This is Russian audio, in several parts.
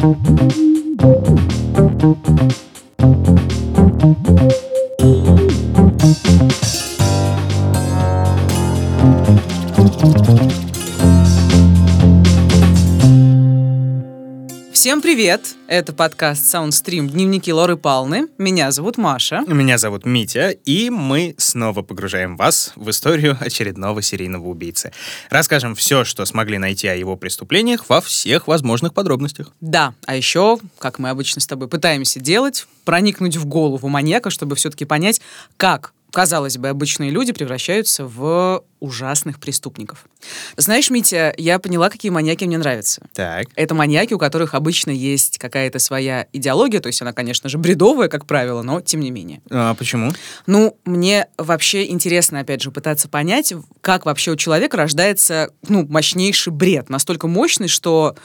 Thank you. Всем привет! Это подкаст Soundstream «Дневники Лоры Палны». Меня зовут Маша. Меня зовут Митя, и мы снова погружаем вас в историю очередного серийного убийцы. Расскажем все, что смогли найти о его преступлениях во всех возможных подробностях. Да, а еще, как мы обычно с тобой пытаемся делать, проникнуть в голову маньяка, чтобы все-таки понять, как казалось бы, обычные люди превращаются в ужасных преступников. Знаешь, Митя, я поняла, какие маньяки мне нравятся. Так. Это маньяки, у которых обычно есть какая-то своя идеология, то есть она, конечно же, бредовая, как правило, но тем не менее. А почему? Ну, мне вообще интересно, опять же, пытаться понять, как вообще у человека рождается, ну, мощнейший бред, настолько мощный, что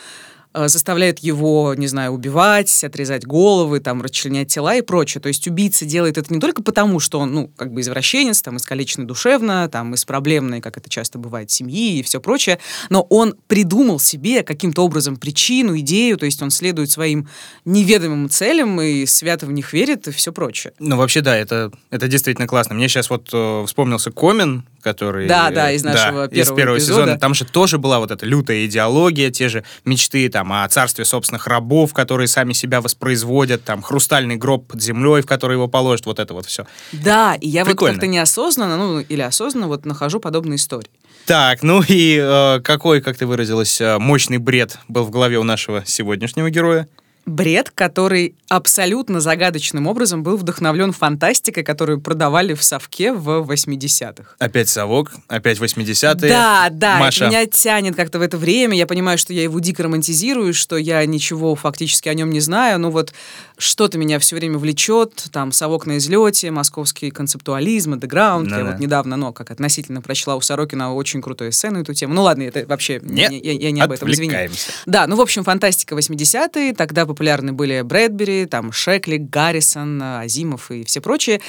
Э, заставляет его, не знаю, убивать, отрезать головы, там, расчленять тела и прочее. То есть убийца делает это не только потому, что он, ну, как бы извращенец, там, искалеченный душевно, там, из проблемной, как это часто бывает, семьи и все прочее, но он придумал себе каким-то образом причину, идею, то есть он следует своим неведомым целям и свято в них верит и все прочее. Ну, вообще, да, это, это действительно классно. Мне сейчас вот э, вспомнился Комин, который... Да, да, из нашего да, первого, из первого эпизода. сезона. Там же тоже была вот эта лютая идеология, те же мечты там о царстве собственных рабов, которые сами себя воспроизводят, там хрустальный гроб под землей, в который его положат, вот это вот все. Да, и я Прикольно. вот как-то неосознанно, ну, или осознанно вот нахожу подобные истории. Так, ну и э, какой, как ты выразилась, э, мощный бред был в голове у нашего сегодняшнего героя? Бред, который абсолютно загадочным образом был вдохновлен фантастикой, которую продавали в совке в 80-х. Опять совок, опять 80-е. Да, да, Маша. меня тянет как-то в это время. Я понимаю, что я его дико романтизирую, что я ничего фактически о нем не знаю. Но вот что-то меня все время влечет. Там совок на излете, московский концептуализм, андеграунд. Я вот недавно, ну, как относительно прочла у Сорокина очень крутой эссе на эту тему. Ну ладно, это вообще Нет, я, я- не об этом, извини. Да, ну, в общем, фантастика 80-е. Тогда популярны были Брэдбери, там, Шекли, Гаррисон, Азимов и все прочие.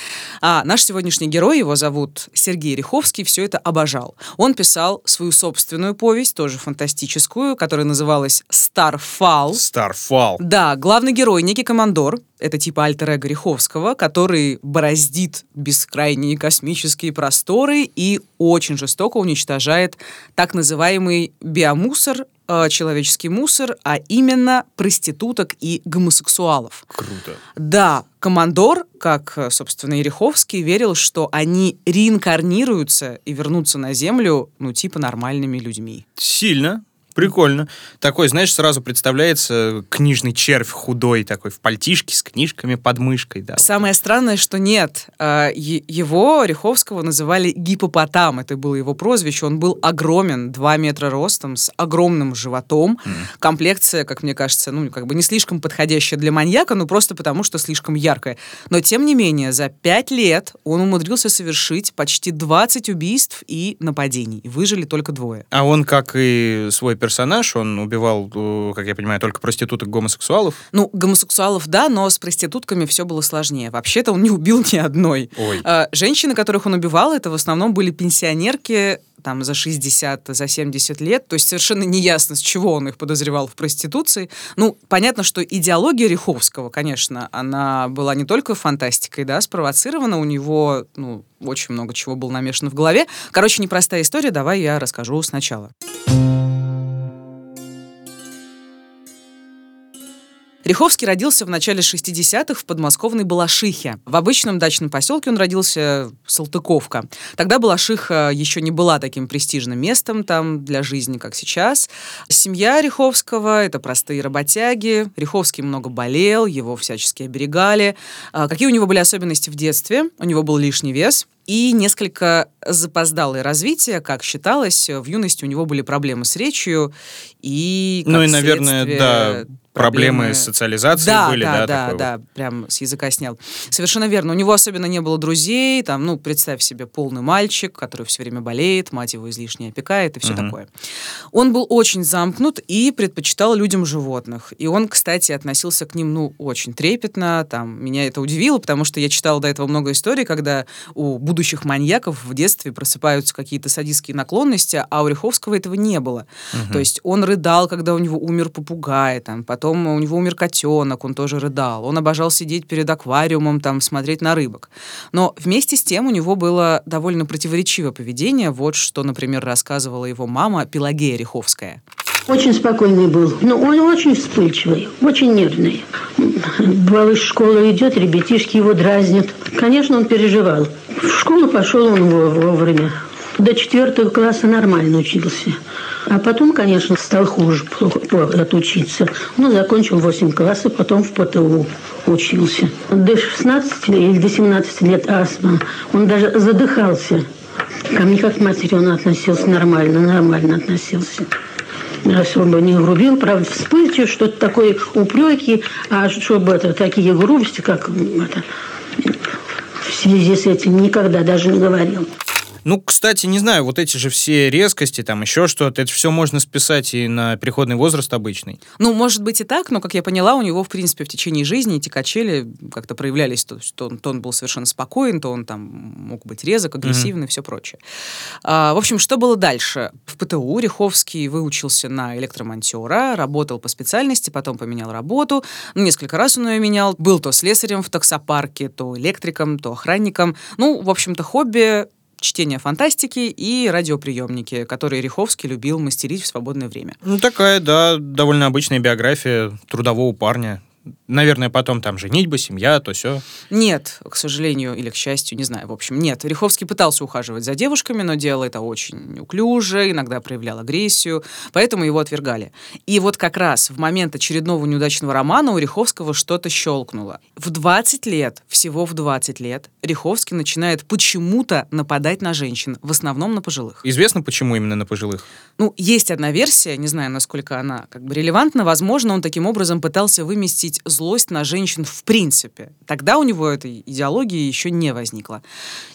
А наш сегодняшний герой, его зовут Сергей Риховский, все это обожал. Он писал свою собственную повесть, тоже фантастическую, которая называлась «Старфал». Starfall. Да, главный герой, некий командор, это типа альтер эго Риховского, который бороздит бескрайние космические просторы и очень жестоко уничтожает так называемый биомусор, э, человеческий мусор, а именно проституток и гомосексуалов. Круто. Да, командор, как, э, собственно, и Риховский, верил, что они реинкарнируются и вернутся на Землю, ну, типа нормальными людьми. Сильно. Прикольно. Такой, знаешь, сразу представляется книжный червь худой такой в пальтишке с книжками под мышкой. Да. Самое странное, что нет. А, Его, Риховского, называли гипопотам. Это было его прозвище. Он был огромен, 2 метра ростом, с огромным животом. Комплекция, как мне кажется, ну, как бы не слишком подходящая для маньяка, ну, просто потому, что слишком яркая. Но, тем не менее, за 5 лет он умудрился совершить почти 20 убийств и нападений. Выжили только двое. А он, как и свой персонаж, он убивал, э, как я понимаю, только проституток гомосексуалов. Ну, гомосексуалов, да, но с проститутками все было сложнее. Вообще-то он не убил ни одной. Ой. А, Женщины, которых он убивал, это в основном были пенсионерки там за 60, за 70 лет, то есть совершенно неясно, с чего он их подозревал в проституции. Ну, понятно, что идеология Риховского, конечно, она была не только фантастикой, да, спровоцирована, у него, ну, очень много чего было намешано в голове. Короче, непростая история, давай я расскажу сначала. Риховский родился в начале 60-х в подмосковной Балашихе. В обычном дачном поселке он родился Салтыковка. Тогда Балашиха еще не была таким престижным местом там для жизни, как сейчас. Семья Риховского — это простые работяги. Риховский много болел, его всячески оберегали. А Какие у него были особенности в детстве? У него был лишний вес, и несколько запоздалое развитие, как считалось, в юности у него были проблемы с речью и, ну и, наверное, да, проблемы с социализацией да, были, да, да, да, такое вот. да, прям с языка снял. Совершенно верно. У него особенно не было друзей, там, ну, представь себе, полный мальчик, который все время болеет, мать его излишне опекает и все Мгм. такое. Он был очень замкнут и предпочитал людям животных. И он, кстати, относился к ним, ну, очень трепетно. Там, меня это удивило, потому что я читала до этого много историй, когда у будущих маньяков в детстве просыпаются какие-то садистские наклонности, а у Риховского этого не было. Мгм. То есть он рыдал, когда у него умер попугай, там, потом потом у него умер котенок, он тоже рыдал. Он обожал сидеть перед аквариумом, там, смотреть на рыбок. Но вместе с тем у него было довольно противоречивое поведение. Вот что, например, рассказывала его мама Пелагея Риховская. Очень спокойный был, но он очень вспыльчивый, очень нервный. Бывало, из школы идет, ребятишки его дразнят. Конечно, он переживал. В школу пошел он вовремя. До четвертого класса нормально учился. А потом, конечно, стал хуже плохо, отучиться. Ну, закончил 8 классов, потом в ПТУ учился. До 16 или до 17 лет астма. Он даже задыхался. Ко мне как к матери он относился нормально, нормально относился. Особо не грубил, правда, вспыльчив, что-то такое упреки, а чтобы это, такие грубости, как это, в связи с этим никогда даже не говорил. Ну, кстати, не знаю, вот эти же все резкости, там еще что-то, это все можно списать и на переходный возраст обычный. Ну, может быть и так, но, как я поняла, у него, в принципе, в течение жизни эти качели как-то проявлялись. То, то, он, то он был совершенно спокоен, то он там мог быть резок, агрессивный mm-hmm. и все прочее. А, в общем, что было дальше? В ПТУ Риховский выучился на электромонтера, работал по специальности, потом поменял работу. Ну, несколько раз он ее менял. Был то слесарем в таксопарке, то электриком, то охранником. Ну, в общем-то, хобби чтение фантастики и радиоприемники, которые Риховский любил мастерить в свободное время. Ну, такая, да, довольно обычная биография трудового парня. Наверное, потом там женитьба, семья, то все. Нет, к сожалению или к счастью, не знаю. В общем, нет. Риховский пытался ухаживать за девушками, но делал это очень неуклюже, иногда проявлял агрессию, поэтому его отвергали. И вот как раз в момент очередного неудачного романа у Риховского что-то щелкнуло. В 20 лет, всего в 20 лет, Риховский начинает почему-то нападать на женщин, в основном на пожилых. Известно, почему именно на пожилых? Ну, есть одна версия, не знаю, насколько она как бы релевантна. Возможно, он таким образом пытался выместить злость на женщин в принципе. Тогда у него этой идеологии еще не возникло.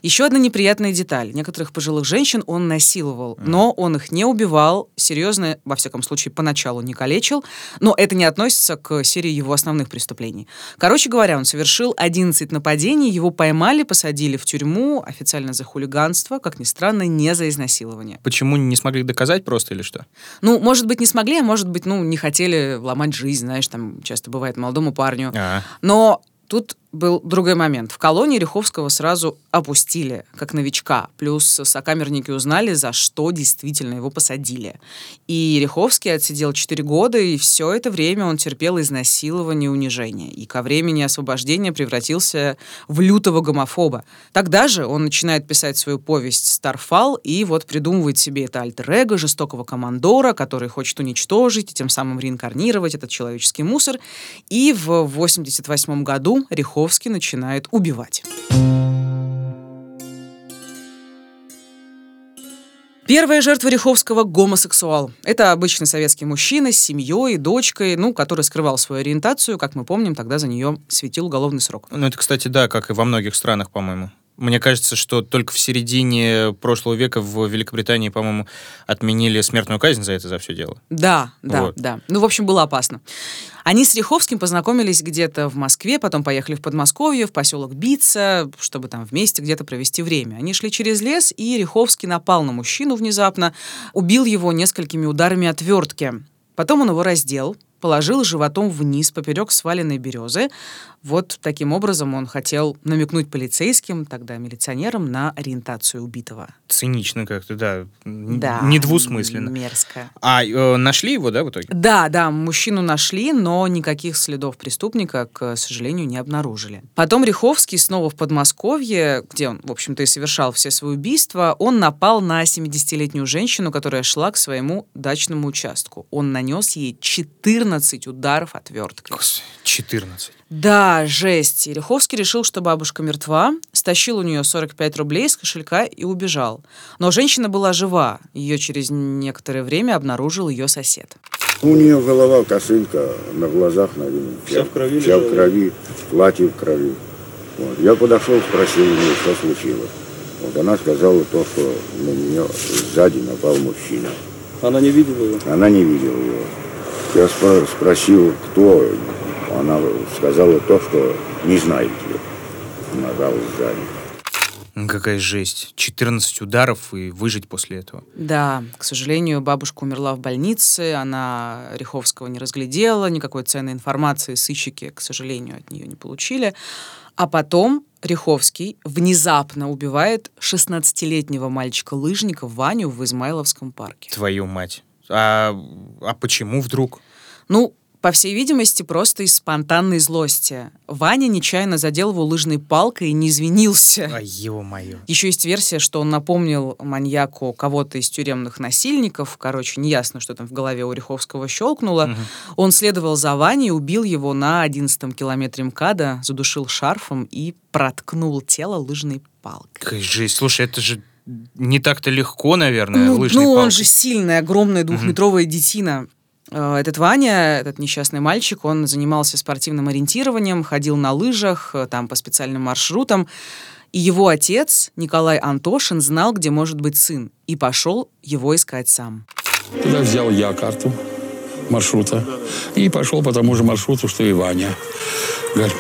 Еще одна неприятная деталь. Некоторых пожилых женщин он насиловал, но он их не убивал, серьезно, во всяком случае, поначалу не калечил, но это не относится к серии его основных преступлений. Короче говоря, он совершил 11 нападений, его поймали, посадили в тюрьму, официально за хулиганство, как ни странно, не за изнасилование. Почему не смогли доказать просто или что? Ну, может быть, не смогли, а может быть, ну, не хотели ломать жизнь, знаешь, там часто бывает молодому парню. А-а. Но тут был другой момент. В колонии Риховского сразу опустили, как новичка. Плюс сокамерники узнали, за что действительно его посадили. И Риховский отсидел 4 года, и все это время он терпел изнасилование и унижение. И ко времени освобождения превратился в лютого гомофоба. Тогда же он начинает писать свою повесть «Старфал», и вот придумывает себе это альтер-эго жестокого командора, который хочет уничтожить и тем самым реинкарнировать этот человеческий мусор. И в 88 году Риховский Риховский начинает убивать. Первая жертва Риховского – гомосексуал. Это обычный советский мужчина с семьей дочкой, ну, который скрывал свою ориентацию. Как мы помним, тогда за нее светил уголовный срок. Ну, это, кстати, да, как и во многих странах, по-моему. Мне кажется, что только в середине прошлого века в Великобритании, по-моему, отменили смертную казнь за это, за все дело. Да, да, вот. да. Ну, в общем, было опасно. Они с Риховским познакомились где-то в Москве, потом поехали в Подмосковье, в поселок Бица, чтобы там вместе где-то провести время. Они шли через лес, и Риховский напал на мужчину внезапно, убил его несколькими ударами отвертки. Потом он его раздел, положил животом вниз поперек сваленной березы. Вот таким образом он хотел намекнуть полицейским, тогда милиционерам, на ориентацию убитого. Цинично как-то, да. Да. Недвусмысленно. Мерзко. А э, нашли его, да, в итоге? Да, да, мужчину нашли, но никаких следов преступника, к сожалению, не обнаружили. Потом Риховский снова в Подмосковье, где он, в общем-то, и совершал все свои убийства, он напал на 70-летнюю женщину, которая шла к своему дачному участку. Он нанес ей 14 14 ударов отверткой. 14. Да, жесть. Ереховский решил, что бабушка мертва, стащил у нее 45 рублей из кошелька и убежал. Но женщина была жива. Ее через некоторое время обнаружил ее сосед. У нее голова, косынка на глазах, наверное. Вся, вся в крови? Вся в крови, платье в крови. Вот. Я подошел, спросил у нее, что случилось. Вот она сказала то, что на нее сзади напал мужчина. Она не видела его? Она не видела его. Я спросил, кто. Она сказала то, что не знаете. Нажал сзади. Какая жесть. 14 ударов и выжить после этого. Да, к сожалению, бабушка умерла в больнице, она Риховского не разглядела, никакой ценной информации сыщики, к сожалению, от нее не получили. А потом Риховский внезапно убивает 16-летнего мальчика-лыжника Ваню в Измайловском парке. Твою мать. А, а почему вдруг? Ну, по всей видимости, просто из спонтанной злости. Ваня нечаянно задел его лыжной палкой и не извинился. А, ё-моё. Еще есть версия, что он напомнил маньяку кого-то из тюремных насильников. Короче, неясно, что там в голове у Риховского щелкнуло. Мгм. Он следовал за Ваней, убил его на 11 километре МКАДа, задушил шарфом и проткнул тело лыжной палкой. Какая жесть. Слушай, это же не так-то легко, наверное, Ну, лыжной ну, он палкой. же сильная, огромная двухметровая детина. Э, Этот Ваня, этот несчастный мальчик, он занимался спортивным ориентированием, ходил на лыжах, э, там по специальным маршрутам. И его отец, Николай Антошин, знал, где может быть сын, и пошел его искать сам. Тогда взял я карту маршрута и пошел по тому же маршруту, что и Ваня. Говорит,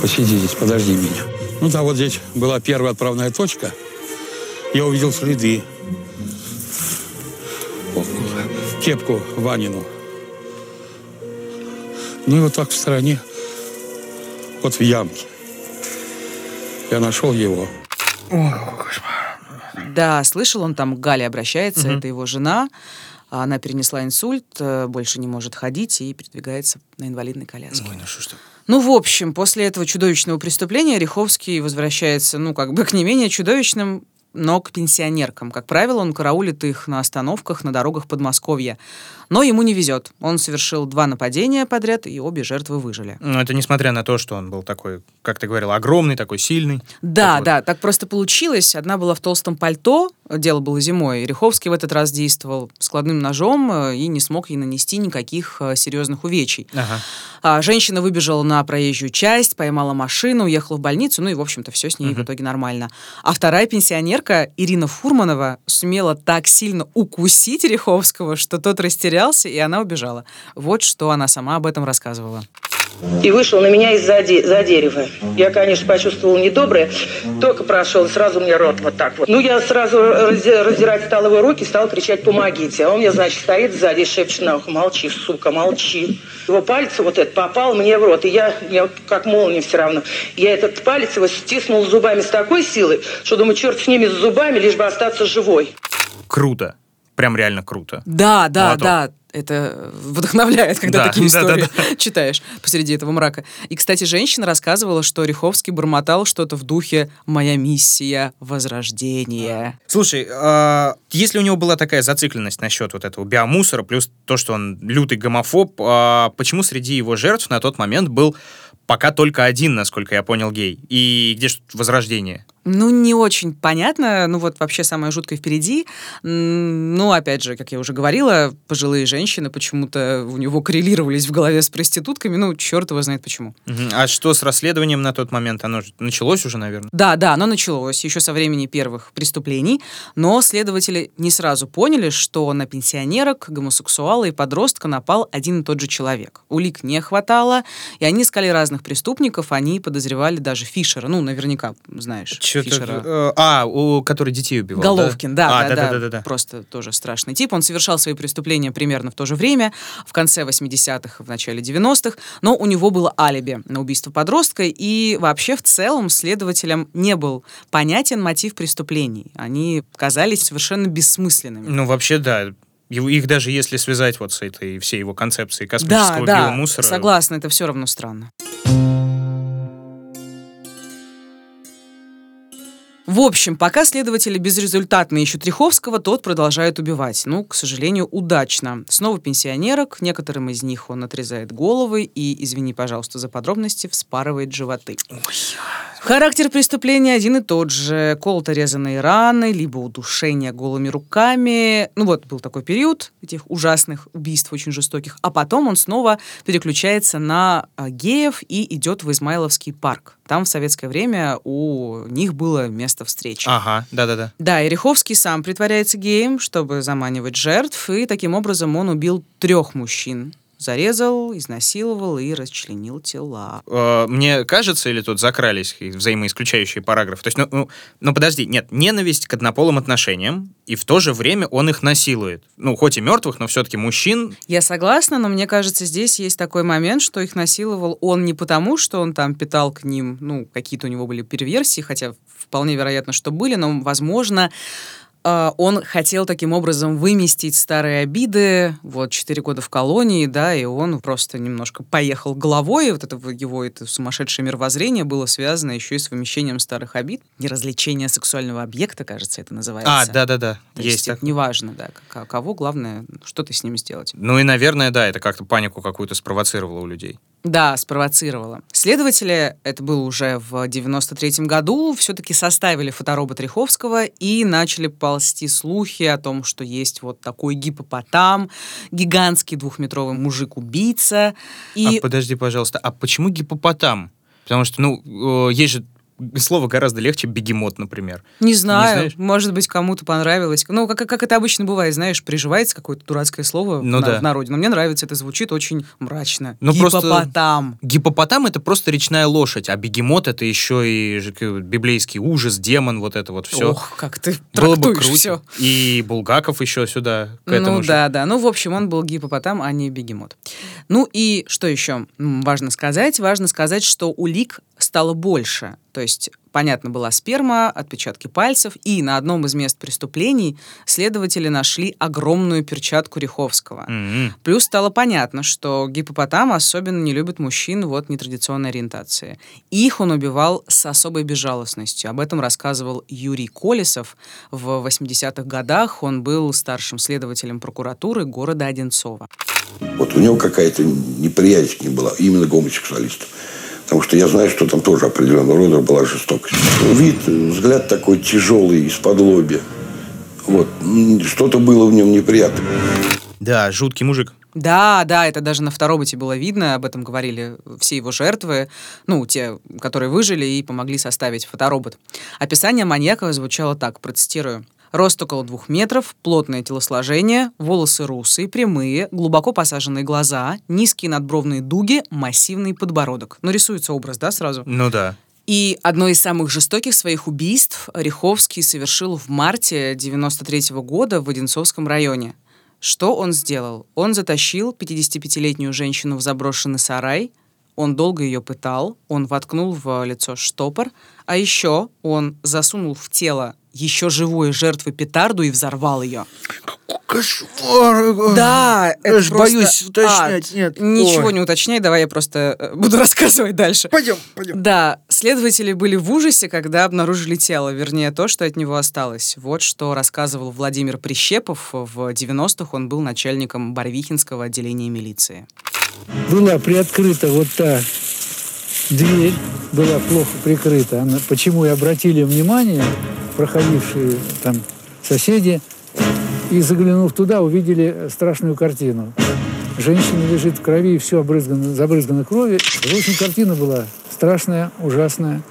посиди здесь, подожди меня. Ну, там вот здесь была первая отправная точка. Я увидел следы. Кепку Ванину. Ну и вот так в стороне, вот в ямке. Я нашел его. Да, слышал он там, к Гале обращается, это его жена. Она перенесла инсульт, э, больше не может ходить и передвигается на инвалидной коляске. Ой, ну что ж так. Ну, в общем, после этого чудовищного преступления Риховский возвращается, ну, как бы к не менее чудовищным, но к пенсионеркам. Как правило, он караулит их на остановках на дорогах Подмосковья. Но ему не везет. Он совершил два нападения подряд, и обе жертвы выжили. Ну, это несмотря на то, что он был такой, как ты говорил, огромный, такой сильный. Да, вот. да, так просто получилось. Одна была в толстом пальто, дело было зимой. Риховский в этот раз действовал складным ножом э, и не смог ей нанести никаких э, серьезных увечий. Ага. А, женщина выбежала на проезжую часть, поймала машину, уехала в больницу, ну и, в общем-то, все с ней в итоге нормально. А вторая пенсионерка, Ирина Фурманова, сумела так сильно укусить Риховского, что тот растерялся, и она убежала. Вот что она сама об этом рассказывала. И вышел на меня из-за де- за дерева. Я, конечно, почувствовал недоброе, только прошел, и сразу мне рот вот так вот. Ну, я сразу раздирать стал его руки, стал кричать «помогите». А он мне, значит, стоит сзади и шепчет на ухо «молчи, сука, молчи». Его палец вот этот попал мне в рот, и я, я вот как молния все равно. Я этот палец его стиснул зубами с такой силой, что думаю, черт с ними, с зубами, лишь бы остаться живой. Круто. Прям реально круто. Да, да, Молоток. да. Это вдохновляет, когда Да, такие да, истории да, читаешь посреди этого мрака. И, кстати, женщина рассказывала, что Риховский бормотал что-то в духе «Моя миссия — возрождение». Слушай, а, если у него была такая зацикленность насчет вот этого биомусора, плюс то, что он лютый гомофоб, а, почему среди его жертв на тот момент был пока только один, насколько я понял, гей? И где же возрождение? Ну, не очень понятно. Ну, вот вообще самое жуткое впереди. Ну, опять же, как я уже говорила, пожилые женщины почему-то у него коррелировались в голове с проститутками. Ну, черт его знает почему. А что с расследованием на тот момент? Оно же началось уже, наверное? Да, да, оно началось еще со времени первых преступлений, но следователи не сразу поняли, что на пенсионерок, гомосексуала и подростка напал один и тот же человек. Улик не хватало, и они искали разных преступников, они подозревали даже Фишера, ну, наверняка знаешь Фишера. э, а, у который детей убивал, да? Головкин, да, А, да, да, да-да-да. Просто тоже страшный тип. Он совершал свои преступления примерно в то же время, в конце 80-х, в начале 90-х, но у него было алиби на убийство подростка, и вообще в целом следователям не был понятен мотив преступлений. Они казались совершенно бессмысленными. Ну, вообще, да. Его- Их даже если связать вот с этой всей его концепцией Да, космического да, биомусора... согласна, это все равно странно. В общем, пока следователи безрезультатно ищут Риховского, тот продолжает убивать. Ну, к сожалению, удачно. Снова пенсионерок, некоторым из них он отрезает головы и, извини, пожалуйста, за подробности, вспарывает животы. Характер преступления один и тот же. Колото-резанные раны, либо удушение голыми руками. Ну вот, был такой период этих ужасных убийств, очень жестоких. А потом он снова переключается на а, геев и идет в Измайловский парк. Там в советское время у них было место встречи. Ага, да-да-да. Да, и Риховский сам притворяется геем, чтобы заманивать жертв, и таким образом он убил трех мужчин зарезал, изнасиловал и расчленил тела. Э, Мне кажется, или тут закрались взаимоисключающие параграфы? То есть, ну, ну, ну, подожди, нет, ненависть к однополым отношениям, и в то же время он их насилует. Ну, хоть и мертвых, но все-таки мужчин. Я согласна, но мне кажется, здесь есть такой момент, что их насиловал он не потому, что он там питал к ним, ну, какие-то у него были перверсии, хотя вполне вероятно, что были, но, возможно, он хотел таким образом выместить старые обиды, вот, четыре года в колонии, да, и он просто немножко поехал головой, и вот это его это сумасшедшее мировоззрение было связано еще и с вымещением старых обид. Неразвлечение сексуального объекта, кажется, это называется. А, да-да-да, есть так. неважно, да, как- кого, главное, что ты с ним сделать. Ну и, наверное, да, это как-то панику какую-то спровоцировало у людей. Да, спровоцировала. Следователи, это было уже в 93 году, все-таки составили фоторобот Риховского и начали ползти слухи о том, что есть вот такой гипопотам, гигантский двухметровый мужик-убийца. И А подожди, пожалуйста, а почему гипопотам? Потому что, ну, э, есть же слово гораздо легче бегемот, например. Не знаю, знаешь? может быть, кому-то понравилось. Ну, как, как это обычно бывает, знаешь, приживается какое-то дурацкое слово Ну на- да. в народе. Но мне нравится, это звучит очень мрачно. Ну, просто- Гипопотам. Гипопотам это просто речная лошадь, а бегемот это еще и библейский ужас, демон, вот это вот все. Ох, как ты Было бы круто. все. И Булгаков еще сюда, к этому ну же. да, да. Ну, в общем, он был гипопотам, а не бегемот. Ну и что еще важно сказать? Важно сказать, что улик стало больше. То есть, понятно, была сперма, отпечатки пальцев, и на одном из мест преступлений следователи нашли огромную перчатку Риховского. М-м. Плюс стало понятно, что гипопотам особенно не любит мужчин вот нетрадиционной ориентации. Их он убивал с особой безжалостностью. Об этом рассказывал Юрий Колесов. В 80-х годах он был старшим следователем прокуратуры города Одинцова. Вот у него какая-то неприязнь к ним была, именно гомосексуалистов. Потому что я знаю, что там тоже определенного рода была жестокость. Вид, взгляд такой тяжелый, из-под лобья. Вот. Что-то было в нем неприятное. Да, жуткий мужик. Да, да, это даже на фотороботе было видно, об этом говорили все его жертвы, ну, те, которые выжили и помогли составить фоторобот. Описание маньяка звучало так, процитирую. Рост около двух метров, плотное телосложение, волосы русые, прямые, глубоко посаженные глаза, низкие надбровные дуги, массивный подбородок. Ну, рисуется образ, да, сразу? Ну да. И одно из самых жестоких своих убийств Риховский совершил в марте 93 года в Одинцовском районе. Что он сделал? Он затащил 55-летнюю женщину в заброшенный сарай, он долго ее пытал, он воткнул в лицо штопор, а еще он засунул в тело еще живой жертвы петарду и взорвал ее. Кошмар. Да, это Я ж просто боюсь уточнять, ад. нет. Ничего Ой. не уточняй, давай я просто э, буду рассказывать дальше. Пойдем, пойдем. Да, следователи были в ужасе, когда обнаружили тело, вернее, то, что от него осталось. Вот что рассказывал Владимир Прищепов. В 90-х он был начальником Барвихинского отделения милиции. была приоткрыта вот та дверь, была плохо прикрыта. Она, почему и обратили внимание проходившие там соседи, и заглянув туда, увидели страшную картину. Женщина лежит в крови, и все обрызгано, забрызгано кровью. В общем, картина была страшная, ужасная,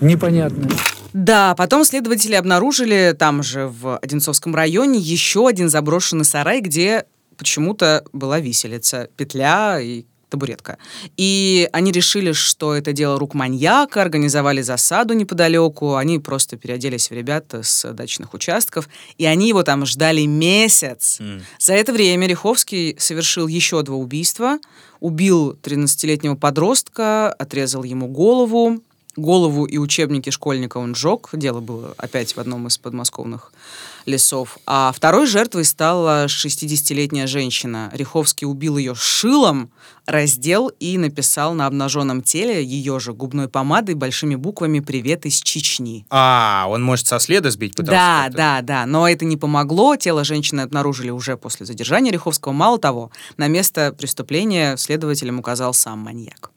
непонятная. Да, потом следователи обнаружили там же, в Одинцовском районе, еще один заброшенный сарай, где почему-то была виселица, петля и табуретка. И они решили, что это дело рук маньяка, организовали засаду неподалеку, они просто переоделись в ребят с дачных участков, и они его там ждали месяц. За это время Риховский совершил еще два убийства, убил 13-летнего подростка, отрезал ему голову, голову и учебники школьника он сжег. Дело было опять в одном из подмосковных лесов. А второй жертвой стала 60-летняя женщина. Риховский убил ее шилом, раздел и написал на обнаженном теле ее же губной помадой большими буквами «Привет из Чечни». А, он может со следа сбить пытался Да, да, да. Но это не помогло. Тело женщины обнаружили уже после задержания Риховского. Мало того, на место преступления следователям указал сам маньяк.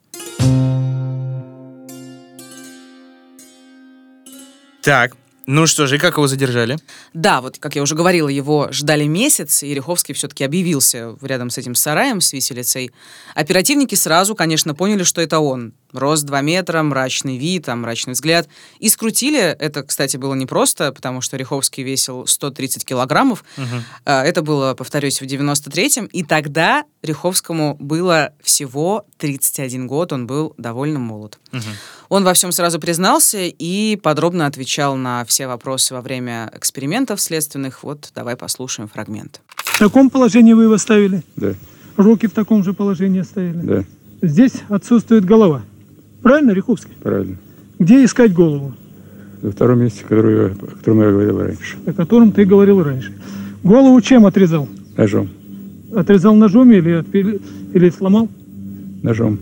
Так, ну что же, и как его задержали? Да, вот, как я уже говорила, его ждали месяц, и Риховский все-таки объявился рядом с этим сараем, с виселицей. Оперативники сразу, конечно, поняли, что это он. Рост 2 метра, мрачный вид, там, мрачный взгляд. И скрутили, это, кстати, было непросто, потому что Риховский весил 130 килограммов. А, Это было, повторюсь, в 93-м. И тогда Риховскому было всего 31 год, он был довольно молод. Он во всем сразу признался и подробно отвечал на все вопросы во время экспериментов следственных. Вот давай послушаем фрагмент. В таком положении вы его ставили? Да, Руки в таком же положении оставили? да, Здесь отсутствует голова. Правильно, Риховский? правильно. Где искать голову? На втором месте, которое, я- о котором я говорил раньше. О котором ты говорил раньше. Голову чем отрезал? Ножом. Отрезал ножом или, отпили- или сломал? Ножом.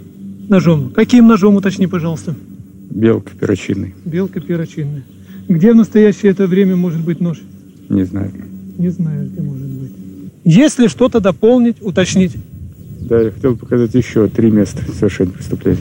Ножом. Каким ножом, уточни, пожалуйста. Белка перочинный. Белка перочинная. Где в настоящее это время может быть нож? Не знаю. Не знаю, где может быть. Если что-то дополнить, уточнить. Да, я хотел показать еще три места совершения преступления.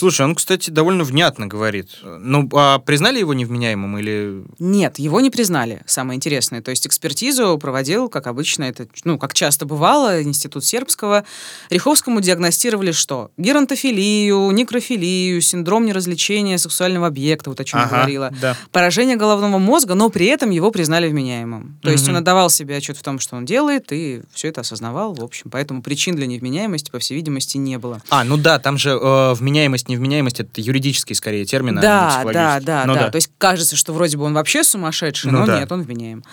Слушай, он, кстати, довольно внятно говорит. Ну, а признали его невменяемым или... Нет, его не признали, самое интересное. То есть экспертизу проводил, как обычно, это, ну, как часто бывало, Институт Сербского. Риховскому диагностировали что? Геронтофилию, некрофилию, синдром неразличения сексуального объекта, вот о чем я Ага, говорила. да. Поражение головного мозга, но при этом его признали вменяемым. То есть Мгм. он отдавал себе отчет в том, что он делает, и все это осознавал, в общем. Поэтому причин для невменяемости, по всей видимости, не было. А, ну да, там же э, вменяемость, невменяемость, это юридический скорее термин, а не Да, да, психологический. да, Ну да, То есть кажется, что вроде бы он вообще сумасшедший, Ну но да. нет, он вменяем.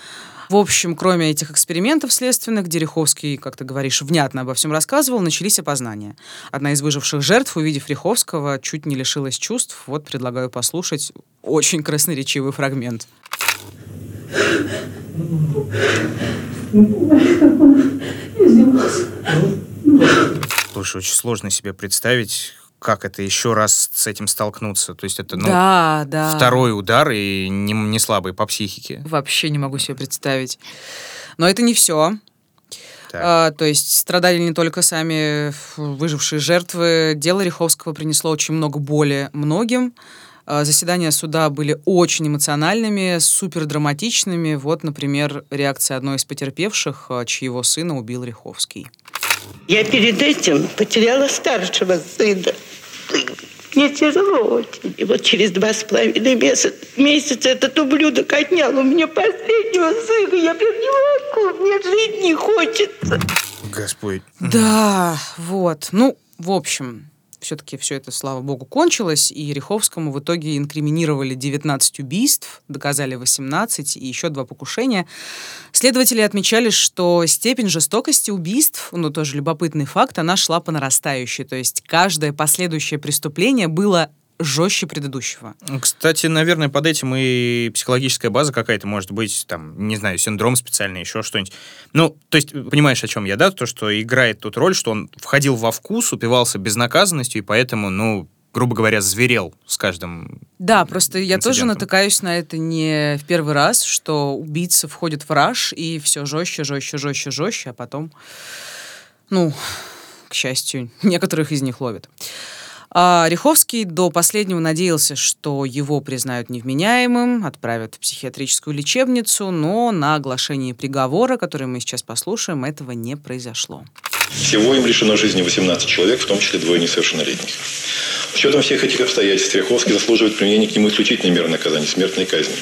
В общем, кроме этих экспериментов следственных, где Риховский, как ты говоришь, внятно обо всем рассказывал, начались опознания. Одна из выживших жертв, увидев Риховского, чуть не лишилась чувств. Вот предлагаю послушать очень красноречивый фрагмент. Слушай, очень сложно себе представить, как это еще раз с этим столкнуться. То есть это, ну, да, да. второй удар и не, не слабый по психике. Вообще не могу себе представить. Но это не все. Так. А, то есть страдали не только сами выжившие жертвы. Дело Риховского принесло очень много боли многим. А, Заседания суда были очень эмоциональными, супер драматичными. Вот, например, реакция одной из потерпевших, а, чьего сына убил Риховский. Я перед этим потеряла старшего сына. Мне тяжело очень. И вот через два с половиной месяца, месяца этот ублюдок отнял у меня последнего сына. Я прям не могу, мне жить не хочется. Господь. Да, вот. Ну, в общем, все-таки все это, слава богу, кончилось, и Риховскому в итоге инкриминировали 19 убийств, доказали 18 и еще два покушения. Следователи отмечали, что степень жестокости убийств, ну, тоже любопытный факт, она шла по нарастающей, то есть каждое последующее преступление было жестче предыдущего. Кстати, наверное, под этим и психологическая база какая-то может быть, там, не знаю, синдром специальный, еще что-нибудь. Ну, то есть, понимаешь, о чем я, да? То, что играет тут роль, что он входил во вкус, упивался безнаказанностью, и поэтому, ну, грубо говоря, зверел с каждым... Да, просто я тоже натыкаюсь на это не в первый раз, что убийца входит в раж и все жестче, жестче, жестче, жестче, а потом, ну, к счастью, некоторых из них ловят. А Риховский до последнего надеялся, что его признают невменяемым, отправят в психиатрическую лечебницу, но на оглашении приговора, который мы сейчас послушаем, этого не произошло. Всего им лишено жизни 18 человек, в том числе двое несовершеннолетних. С учетом всех этих обстоятельств Ряховский заслуживает применения к нему исключительной меры наказания – смертной казни.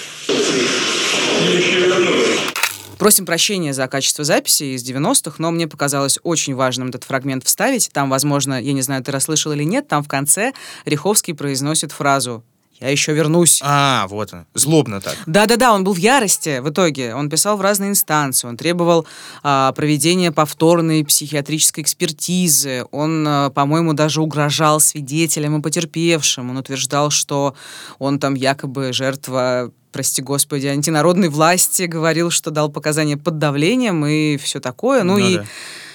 Просим прощения за качество записи из 90-х, но мне показалось очень важным этот фрагмент вставить. Там, возможно, я не знаю, ты расслышал или нет, там в конце Риховский произносит фразу «Я еще вернусь». А, вот он, злобно так. Да-да-да, он был в ярости в итоге. Он писал в разные инстанции, он требовал а, проведения повторной психиатрической экспертизы. Он, а, по-моему, даже угрожал свидетелям и потерпевшим. Он утверждал, что он там якобы жертва прости господи, антинародной власти, говорил, что дал показания под давлением и все такое. Ну, Ну и да.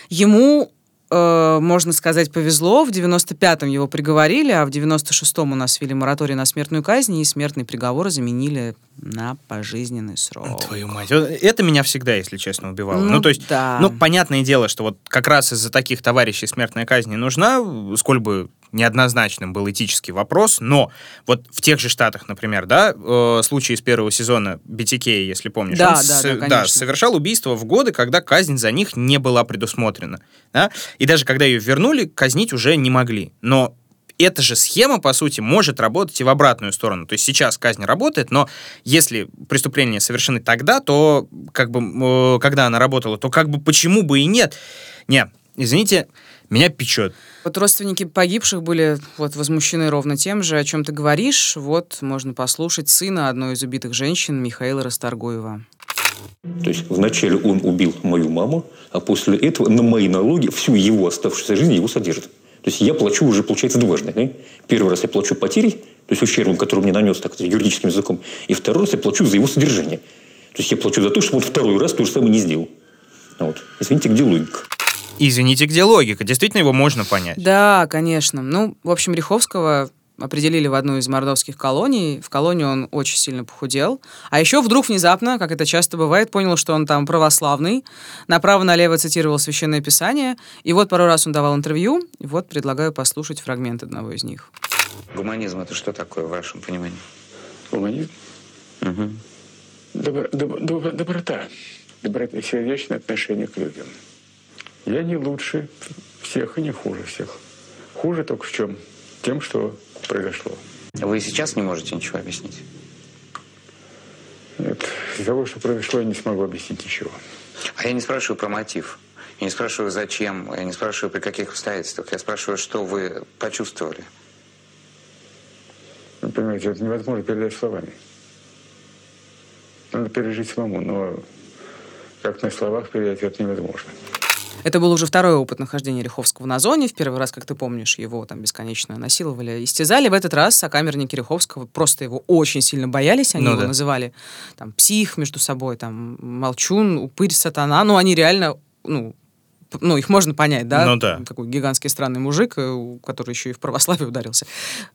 ему, э, можно сказать, повезло. В 95-м его приговорили, а в 96-м у нас ввели мораторий на смертную казнь, и смертный приговор заменили на пожизненный срок. Твою мать. Это меня всегда, если честно, убивало. Ну Ну, то есть, да. ну, понятное дело, что вот как раз из-за таких товарищей смертная казнь не нужна, сколь бы неоднозначным был этический вопрос, но вот в тех же штатах, например, да, э, случай из первого сезона BTK, если помнишь, Да, он да, с- да, конечно. совершал убийство в годы, когда казнь за них не была предусмотрена. Да? И даже когда ее вернули, казнить уже не могли. Но эта же схема, по сути, может работать и в обратную сторону. То есть сейчас казнь работает, но если преступления совершены тогда, то как бы, э, когда она работала, то как бы почему бы и нет? Не, извините, меня печет. Вот родственники погибших были вот возмущены ровно тем же, о чем ты говоришь. Вот можно послушать сына одной из убитых женщин Михаила Расторгуева. То есть вначале он убил мою маму, а после этого на мои налоги всю его оставшуюся жизнь его содержит. То есть я плачу уже, получается, дважды. Да? Первый раз я плачу потери, то есть ущербом, который мне нанес так юридическим языком, и второй раз я плачу за его содержание. То есть я плачу за то, что он второй раз то же самое не сделал. Вот. Извините, где логика? Извините, где логика? Действительно его можно понять. Да, конечно. Ну, в общем, Риховского определили в одну из мордовских колоний. В колонии он очень сильно похудел. А еще вдруг внезапно, как это часто бывает, понял, что он там православный. Направо-налево цитировал Священное Писание. И вот пару раз он давал интервью. И вот предлагаю послушать фрагмент одного из них. Гуманизм – это что такое в вашем понимании? Гуманизм? Угу. Добро, доб- доб- доброта. Доброта сердечное отношение к людям. Я не лучше всех и не хуже всех. Хуже только в чем? Тем, что произошло. Вы сейчас не можете ничего объяснить? Нет, из того, что произошло, я не смогу объяснить ничего. А я не спрашиваю про мотив. Я не спрашиваю, зачем. Я не спрашиваю, при каких обстоятельствах. Я спрашиваю, что вы почувствовали. Вы понимаете, это невозможно передать словами. Надо пережить самому, но как на словах передать это невозможно. Это был уже второй опыт нахождения Риховского на зоне. В первый раз, как ты помнишь, его там бесконечно насиловали, истязали. В этот раз сокамерники Риховского просто его очень сильно боялись. Они Ну его да. называли там псих между собой, там молчун, упырь, сатана. Ну, они реально, ну, ну, их можно понять, да? Ну да. Такой гигантский странный мужик, э, который еще и в православие ударился.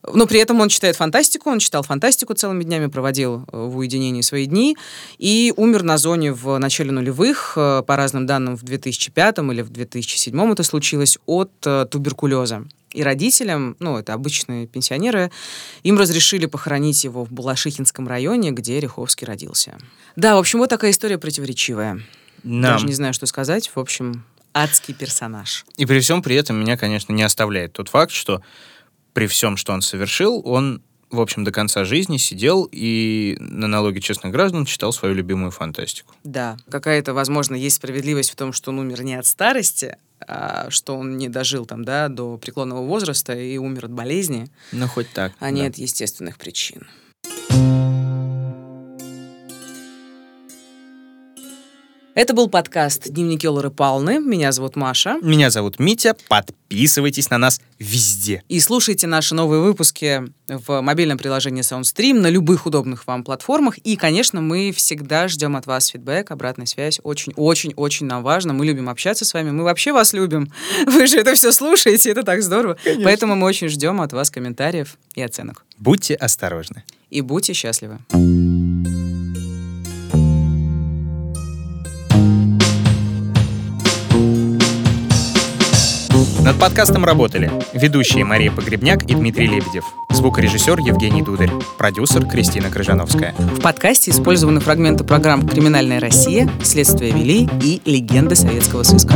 Но при этом он читает фантастику, он читал фантастику целыми днями, проводил э, в уединении свои дни и умер на зоне в начале нулевых, э, по разным данным, в 2005 или в 2007 это случилось, от туберкулеза. И родителям, ну, это обычные пенсионеры, им разрешили похоронить его в Балашихинском районе, где Риховский родился. Да, в общем, вот такая история противоречивая. Да. Даже не знаю, что сказать. В общем, адский персонаж. И при всем при этом меня, конечно, не оставляет тот факт, что при всем, что он совершил, он, в общем, до конца жизни сидел и на налоги честных граждан читал свою любимую фантастику. Да, какая-то, возможно, есть справедливость в том, что он умер не от старости, а что он не дожил там, да, до преклонного возраста и умер от болезни, Ну, хоть так. а не да. от естественных причин. Это был подкаст «Дневники Лоры Палны». Меня зовут Маша. Меня зовут Митя. Подписывайтесь на нас везде. И слушайте наши новые выпуски в мобильном приложении SoundStream на любых удобных вам платформах. И, конечно, мы всегда ждем от вас фидбэк, обратная связь. Очень-очень-очень нам важно. Мы любим общаться с вами. Мы вообще вас любим. Вы же это все слушаете, это так здорово. Конечно. Поэтому мы очень ждем от вас комментариев и оценок. Будьте осторожны. И будьте счастливы. Над подкастом работали ведущие Мария Погребняк и Дмитрий Лебедев, звукорежиссер Евгений Дударь, продюсер Кристина Крыжановская. В подкасте использованы фрагменты программ «Криминальная Россия», «Следствие вели» и «Легенды советского сыска».